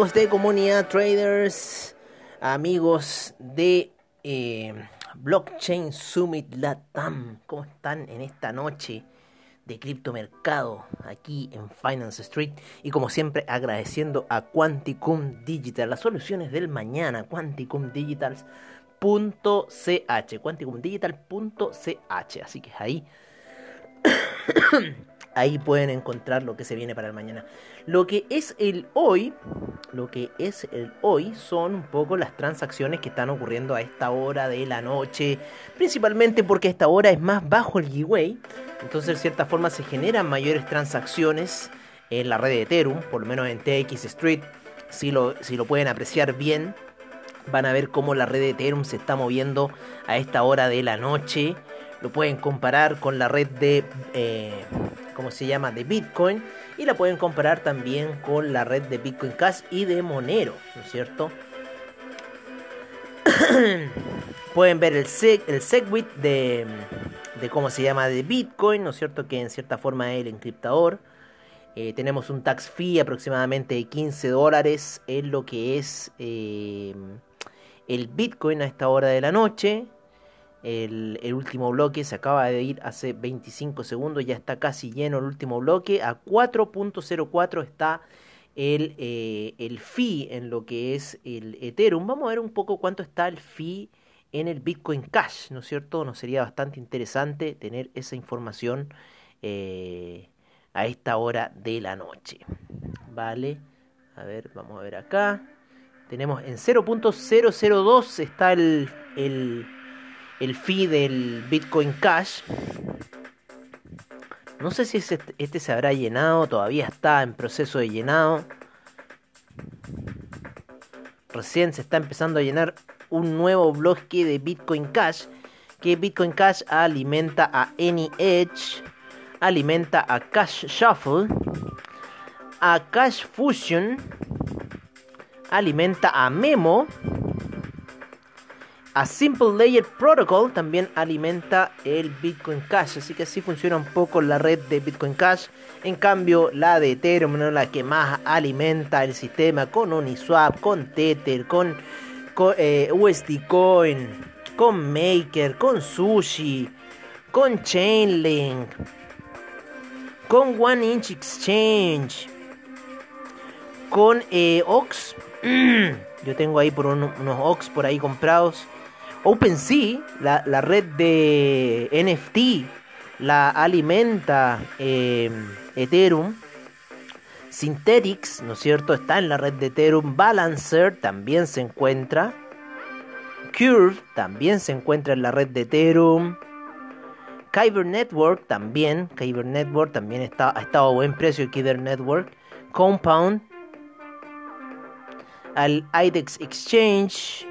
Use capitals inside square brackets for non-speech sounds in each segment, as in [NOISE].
amigos de comunidad traders, amigos de eh, Blockchain Summit Latam. ¿Cómo están en esta noche de criptomercado aquí en Finance Street? Y como siempre agradeciendo a Quanticum Digital, las soluciones del mañana, quanticumdigitals.ch, quanticumdigital.ch. Así que ahí ahí pueden encontrar lo que se viene para el mañana. Lo que es el hoy, lo que es el hoy son un poco las transacciones que están ocurriendo a esta hora de la noche, principalmente porque a esta hora es más bajo el giveaway, entonces de cierta forma se generan mayores transacciones en la red de Ethereum, por lo menos en TX Street, si lo, si lo pueden apreciar bien, van a ver cómo la red de Ethereum se está moviendo a esta hora de la noche. Lo pueden comparar con la red de eh, como se llama, de Bitcoin. Y la pueden comparar también con la red de Bitcoin Cash y de Monero, ¿no es cierto? [CLEARS THROAT] pueden ver el, seg el Segwit de, de cómo se llama de Bitcoin, ¿no es cierto? Que en cierta forma es el encriptador. Eh, tenemos un tax fee aproximadamente de 15 dólares en lo que es eh, el Bitcoin a esta hora de la noche. El, último bloque se acaba de ir hace 25 segundos, ya está casi lleno el último bloque. A 4.04 está el, eh, el fee en lo que es el Ethereum. Vamos a ver un poco cuánto está el fee en el Bitcoin Cash, ¿no es cierto? Nos sería bastante interesante tener esa información eh, a esta hora de la noche. Vale, a ver, vamos a ver acá. Tenemos en 0.002 está el, el el fee del Bitcoin Cash. No sé si este, se habrá llenado, todavía está en proceso de llenado. Recién se está empezando a llenar un nuevo bloque de Bitcoin Cash. Que Bitcoin Cash alimenta a AnyEdge, alimenta a Cash Shuffle, a Cash Fusion, alimenta a Memo a Simple Layer Protocol también alimenta el Bitcoin Cash, así que así funciona un poco la red de Bitcoin Cash. En cambio, la de Ethereum, ¿no? la que más alimenta el sistema con Uniswap, con Tether, con, eh, USD Coin, con Maker, con Sushi, con Chainlink, con One Inch Exchange, con eh, Ox. [CLEARS THROAT] Yo tengo ahí por unos Ox por ahí comprados. OpenSea, la, la red de NFT, la alimenta em, Ethereum. Synthetics, ¿no es cierto? Está en la red de Ethereum. Balancer también se encuentra. Curve también se encuentra en la red de Ethereum. Kyber Network también. Kyber Network también está, ha estado a buen precio. Kyber Network. Compound. Al IDEX Exchange.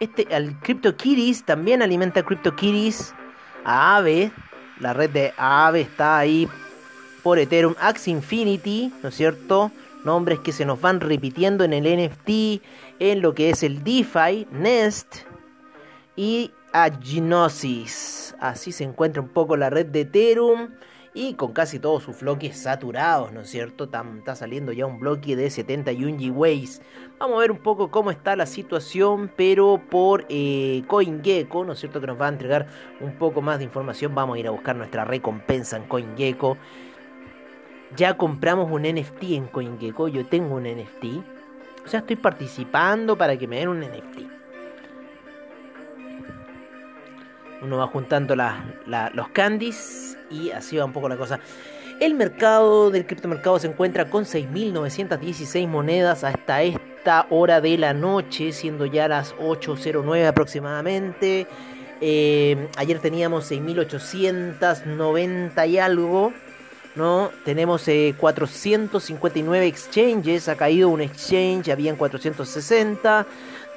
Este, al CryptoKitties también alimenta CryptoKitties. A Aave, la red de Aave está ahí por Ethereum. Axe Infinity, ¿no es cierto? Nombres que se nos van repitiendo en el NFT, en lo que es el DeFi, Nest y Agnosis. Así se encuentra un poco la red de Ethereum y con casi todos sus bloques saturados, ¿no es cierto? Está, saliendo ya un bloque de 71 G-Ways. Vamos a ver un poco cómo está la situación, pero por eh, CoinGecko, ¿no es cierto? Que nos va a entregar un poco más de información. Vamos a ir a buscar nuestra recompensa en CoinGecko. Ya compramos un NFT en CoinGecko, yo tengo un NFT. O sea, estoy participando para que me den un NFT. Uno va juntando los candies y así va un poco la cosa. El mercado del criptomercado se encuentra con 6.916 monedas hasta esta hora de la noche, siendo ya las 8.09 aproximadamente. Eh, ayer teníamos 6.890 y algo. ¿no? Tenemos 459 eh, exchanges, ha caído un exchange, habían 460.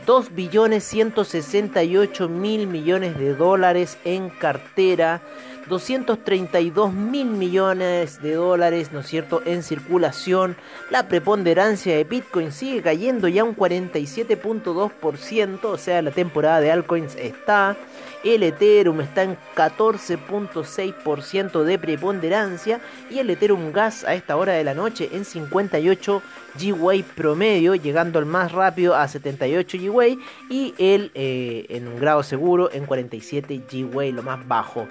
2 billones 168 mil millones de dólares en cartera. 232 mil millones de dólares, ¿no es cierto?, en circulación. La preponderancia de Bitcoin sigue cayendo ya un 47.2%, o sea, la temporada de altcoins está. El Ethereum está en 14.6% de preponderancia y el Ethereum Gas a esta hora de la noche en 58 Gwei promedio, llegando al más rápido a 78 Gwei y el eh, en un grado seguro en 47 Gwei, lo más bajo.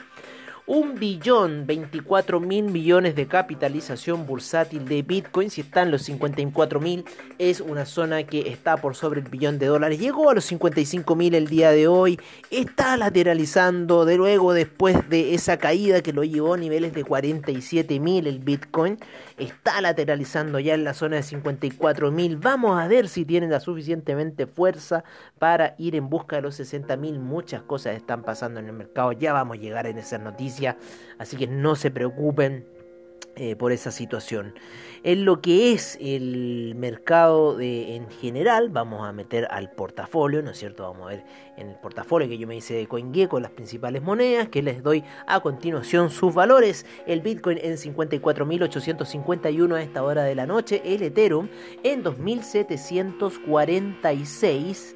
Un billón 24 mil millones de capitalización bursátil de Bitcoin. Si está en los 54 mil, es una zona que está por sobre el billón de dólares. Llegó a los 55 mil el día de hoy. Está lateralizando de luego después de esa caída que lo llevó a niveles de 47 mil el Bitcoin. Está lateralizando ya en la zona de 54 mil. Vamos a ver si tienen la suficientemente fuerza para ir en busca de los 60 mil. Muchas cosas están pasando en el mercado. Ya vamos a llegar en esas noticias así que no se preocupen eh, por esa situación. En lo que es el mercado en general, vamos a meter al portafolio, ¿no es cierto? Vamos a ver en el portafolio que yo me hice de CoinGecko las principales monedas, que les doy a continuación sus valores. El Bitcoin en 54.851 a esta hora de la noche, el Ethereum en 2.746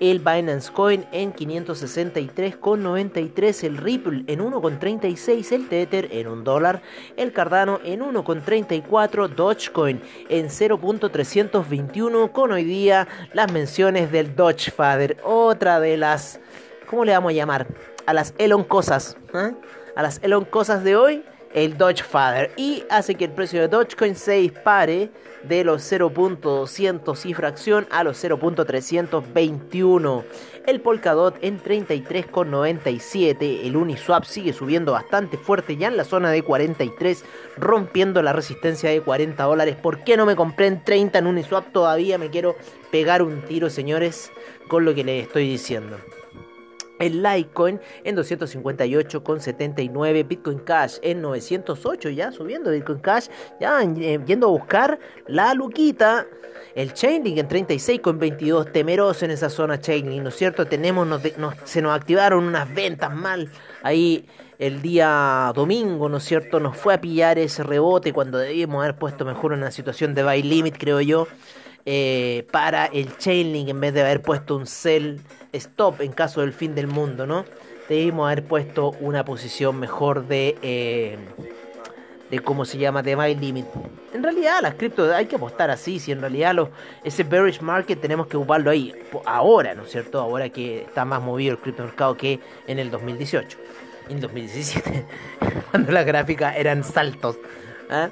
el Binance Coin en 563,93, el Ripple en 1,36, el Tether en 1 dólar, el Cardano en 1,34, Dogecoin en 0.321, con hoy día las menciones del Dogefather, otra de las, ¿cómo le vamos a llamar? A las Elon cosas, ¿eh? a las Elon cosas de hoy el Dogefather y hace que el precio de Dogecoin se dispare de los 0.200 y fracción a los 0.321. El Polkadot en 33,97. El Uniswap sigue subiendo bastante fuerte ya en la zona de 43, rompiendo la resistencia de 40 dólares. ¿Por qué no me compré en 30 en Uniswap? Todavía me quiero pegar un tiro, señores, con lo que les estoy diciendo. El Litecoin en 258,79, Bitcoin Cash en 908, ya subiendo Bitcoin Cash, ya eh, yendo a buscar la luquita. El Chainlink en 36,22, temeroso en esa zona Chainlink, ¿no es cierto? Tenemos, se nos activaron unas ventas mal ahí el día domingo, ¿no es cierto? Nos fue a pillar ese rebote cuando debíamos haber puesto mejor una situación de buy limit, creo yo. Eh, para el Chainlink en vez de haber puesto un sell stop en caso del fin del mundo, ¿no? Debimos haber puesto una posición mejor de, eh, de cómo se llama, de buy limit. En realidad las criptos hay que apostar así, si en realidad ese bearish market tenemos que ocuparlo ahí, ahora, ¿no es cierto? Ahora que está más movido el criptomercado que en el 2018, en el 2017, [LAUGHS] cuando las gráficas eran saltos. ¿ah?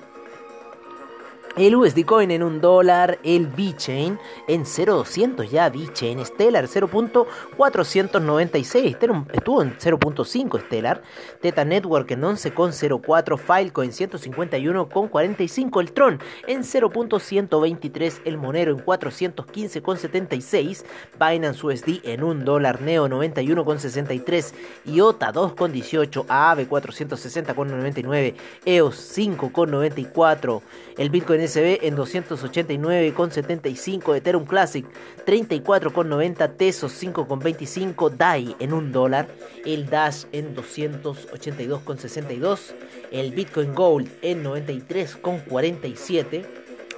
El USD Coin en un dólar, el VeChain en 0.200 ya, VeChain Stellar 0.496, estuvo en 0.5 Stellar, Teta Network en 11.04, Filecoin 151.45, el Tron en 0.123, el Monero en 415.76, Binance USD en 1 dólar, Neo 91.63, IOTA 2.18, AAVE 460.99, EOS 5.94, el Bitcoin SB en 289,75, Ethereum Classic 34,90, Tesos 5,25, DAI en 1 dólar, el Dash en 282,62, el Bitcoin Gold en 93,47.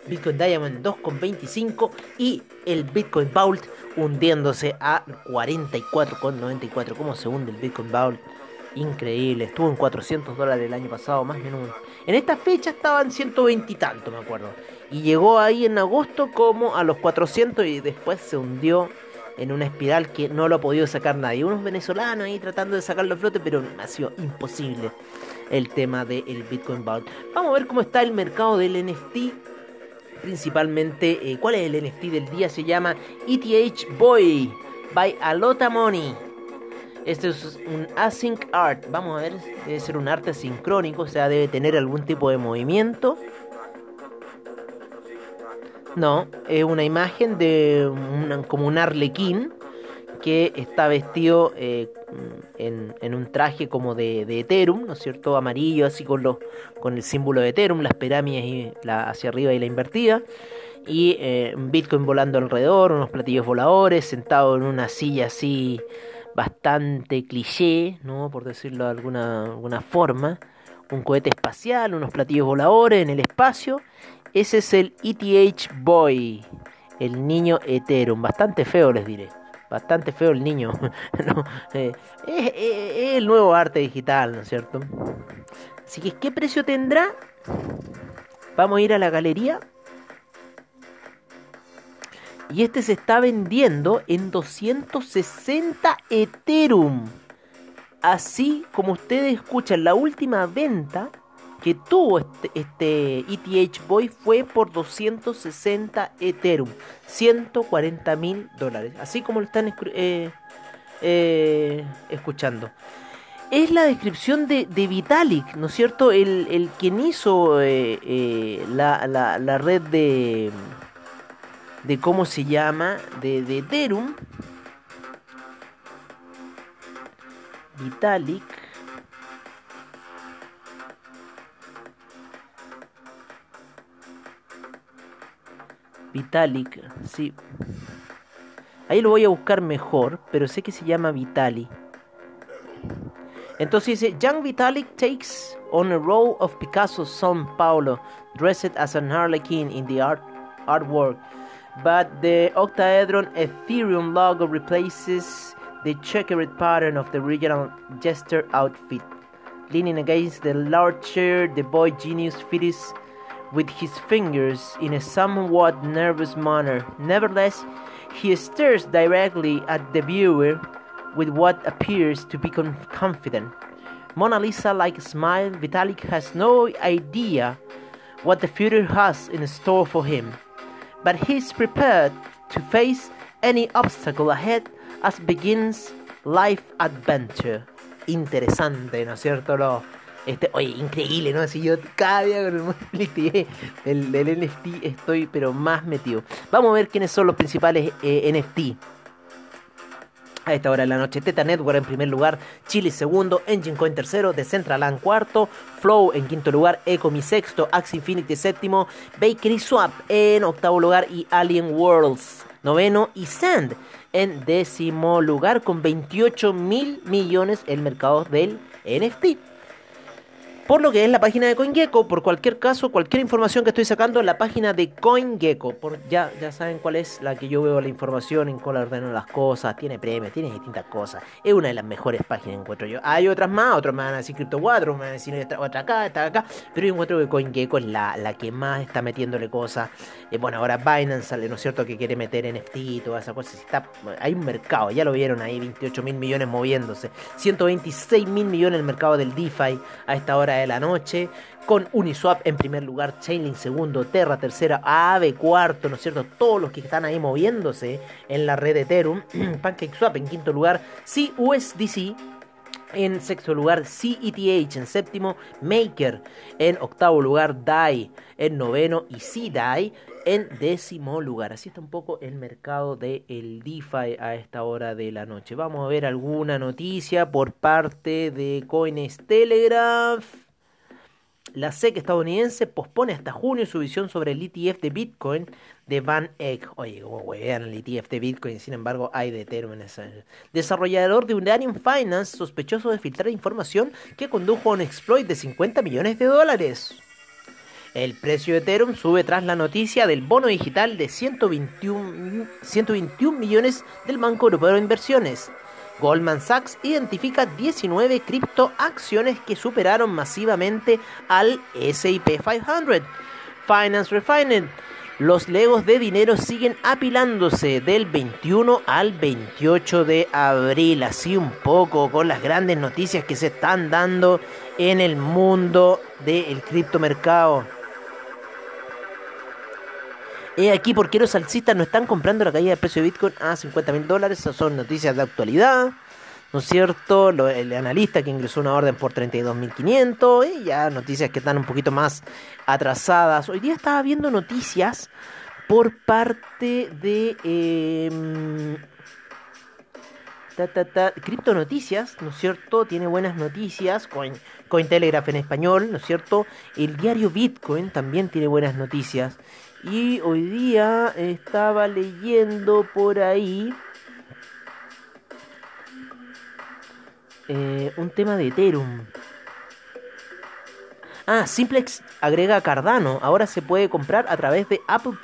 Bitcoin Diamond 2,25 y el Bitcoin Vault hundiéndose a 44,94. ¿Cómo se hunde el Bitcoin Vault? Increíble, estuvo en 400 dólares el año pasado, más o menos en esta fecha estaban 120 y tanto, me acuerdo. Y llegó ahí en agosto como a los 400 y después se hundió en una espiral que no lo ha podido sacar nadie. Unos venezolanos ahí tratando de sacarlo a flote, pero ha sido imposible el tema del Bitcoin Vault. Vamos a ver cómo está el mercado del NFT. Principalmente, eh, ¿cuál es el NFT del día? Se llama ETH Boy by Alota Money. Este es un async art. Vamos a ver, debe ser un arte sincrónico, o sea, debe tener algún tipo de movimiento. No, es una imagen de como un arlequín que está vestido eh, en, un traje como de, Ethereum, ¿no es cierto? Amarillo, así con, los, con el símbolo de Ethereum, las pirámides la, hacia arriba y la invertida. Y eh, Bitcoin volando alrededor, unos platillos voladores, sentado en una silla así bastante cliché, ¿no? Por decirlo de alguna, alguna forma. Un cohete espacial, unos platillos voladores en el espacio. Ese es el ETH Boy, el niño Ethereum. Bastante feo, les diré. Bastante feo el niño. [LAUGHS] Eh, es, es el nuevo arte digital, ¿no es cierto? Así que, ¿qué precio tendrá? Vamos a ir a la galería. Y este se está vendiendo en 260 Ethereum. Así como ustedes escuchan, la última venta que tuvo este, este ETH Boy fue por 260 Ethereum. 140 mil dólares. Así como lo están eh, eh, escuchando es la descripción de, Vitalik, ¿no es cierto? El, el quien hizo eh, eh, la, la, red de, de, ¿cómo se llama? De, de Ethereum. Vitalik. Vitalik, sí. Ahí lo voy a buscar mejor, pero sé que se llama Vitalik. Entonces dice, Young Vitalik takes on a role of Picasso's son Paulo, dressed as an harlequin in the art artwork, but the octaedron Ethereum logo replaces the checkered pattern of the original jester outfit. Leaning against the large chair, the boy genius fiddles with his fingers in a somewhat nervous manner. Nevertheless, he stares directly at the viewer with what appears to be confident. Mona Lisa like smile, Vitalik has no idea what the future has in store for him, but he's prepared to face any obstacle ahead as begins life adventure. Interesante, ¿no es cierto? Lo, este, oye, increíble, ¿no? Si yo cada día con el del, del NFT estoy pero más metido. Vamos a ver quiénes son los principales eh, NFT. A esta hora de la noche, Teta Network en primer lugar, Chile segundo, Engine Coin tercero, Decentraland cuarto, Flow en quinto lugar, Ecomi sexto, Axie Infinity séptimo, Bakery Swap en octavo lugar y Alien Worlds noveno y Sand en décimo lugar con 28 mil millones el mercado del NFT por lo que es la página de CoinGecko. Por cualquier caso, cualquier información que estoy sacando en la página de CoinGecko. Por, ya, ya saben cuál es la que yo veo la información, en cuál ordeno las cosas, tiene premios, tiene distintas cosas. Es una de las mejores páginas, encuentro yo. Hay otras más, otros me van a decir Crypto 4, me van a decir otra acá, esta acá. Pero yo encuentro que CoinGecko es la, la que más está metiéndole cosas. Eh, bueno, ahora Binance sale, ¿no es cierto?, que quiere meter NFT y todas esas cosas. Está, hay un mercado, ya lo vieron ahí, 28 mil millones moviéndose. 126 mil millones el mercado del DeFi a esta hora de la noche, con Uniswap en primer lugar, Chainlink segundo, Terra tercera, Aave cuarto, ¿no es cierto? Todos los que están ahí moviéndose en la red Ethereum, [CLEARS THROAT] PancakeSwap en quinto lugar, CUSDC en sexto lugar, CETH en séptimo, Maker en octavo lugar, DAI en noveno y CDAI en décimo lugar. Así está un poco el mercado del el DeFi a esta hora de la noche. Vamos a ver alguna noticia por parte de Coins Telegraph. La SEC estadounidense pospone hasta junio su visión sobre el ETF de Bitcoin de Van Eck. Oye, como wean el ETF de Bitcoin, sin embargo, hay de Ethereum Desarrollador de Unarium Finance, sospechoso de filtrar información que condujo a un exploit de 50 millones de dólares. El precio de Ethereum sube tras la noticia del bono digital de 121, 121 millones del Banco Europeo de Inversiones. Goldman Sachs identifica 19 criptoacciones que superaron masivamente al SP 500. Finance Refined. Los legos de dinero siguen apilándose del 21 al 28 de abril, así un poco con las grandes noticias que se están dando en el mundo del criptomercado. He aquí por qué los alcistas no están comprando la caída del precio de Bitcoin a 50 mil dólares. Esas son noticias de actualidad. ¿No es cierto? el analista que ingresó una orden por 32.500 y ya noticias que están un poquito más atrasadas. Hoy día estaba viendo noticias por parte de... Eh, Cripto Noticias, ¿no es cierto? Tiene buenas noticias. Coin, Cointelegraph en español, ¿no es cierto? El diario Bitcoin también tiene buenas noticias. Y hoy día estaba leyendo por ahí. eh, un tema de Ethereum. Ah, Simplex agrega Cardano. Ahora se puede comprar a través de Apple,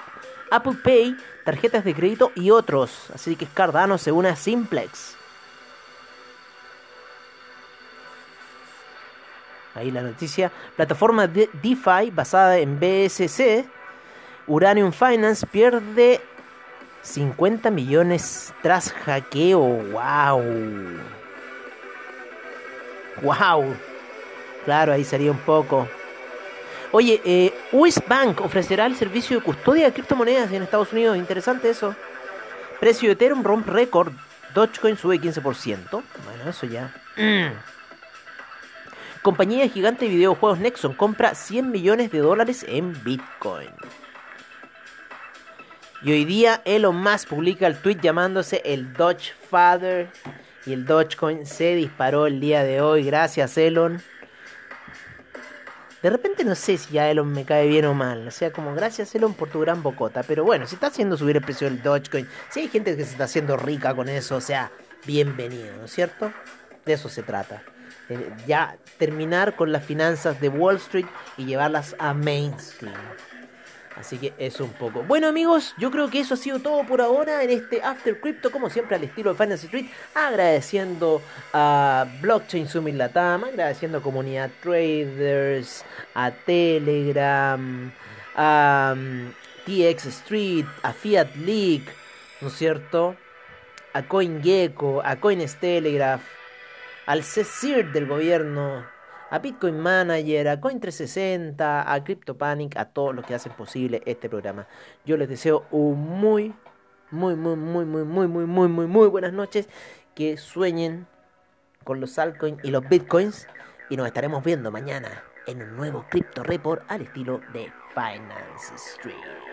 Apple Pay, tarjetas de crédito y otros. Así que Cardano se une a Simplex. Ahí la noticia. Plataforma de DeFi basada en BSC. Uranium Finance pierde 50 millones tras hackeo. ¡Wow! ¡Wow! Claro, ahí sería un poco. Oye, eh, Bank ofrecerá el servicio de custodia de criptomonedas en Estados Unidos. Interesante eso. Precio de Ethereum rompe récord. Dogecoin sube 15%. Bueno, eso ya. [CLEARS THROAT] Compañía gigante de videojuegos Nexon compra 100 millones de dólares en Bitcoin. Y hoy día Elon Musk publica el tweet llamándose el Doge Father. Y el Dogecoin se disparó el día de hoy. Gracias, Elon. De repente no sé si ya Elon me cae bien o mal. O sea, como gracias Elon por tu gran bocota. Pero bueno, si está haciendo subir el precio del Dogecoin, si hay gente que se está haciendo rica con eso, o sea, bienvenido, ¿no es cierto? De eso se trata. ya terminar con las finanzas de Wall Street y llevarlas a mainstream. Así que eso un poco. Bueno amigos, yo creo que eso ha sido todo por ahora en este After Crypto, como siempre al estilo de Finance Street, agradeciendo a Blockchain Summit Latam, agradeciendo a Comunidad Traders, a Telegram, a um, TX Street, a Fiat League, ¿no es cierto? A CoinGecko, a CoinStelegraph, al CECIR del gobierno a Bitcoin Manager, a Coin360, a CryptoPanic, a todos los que hacen posible este programa. Yo les deseo un muy, muy, muy, muy, muy, muy, muy, muy, muy, muy buenas noches. Que sueñen con los altcoins y los bitcoins. Y nos estaremos viendo mañana en un nuevo Crypto Report al estilo de Finance Street.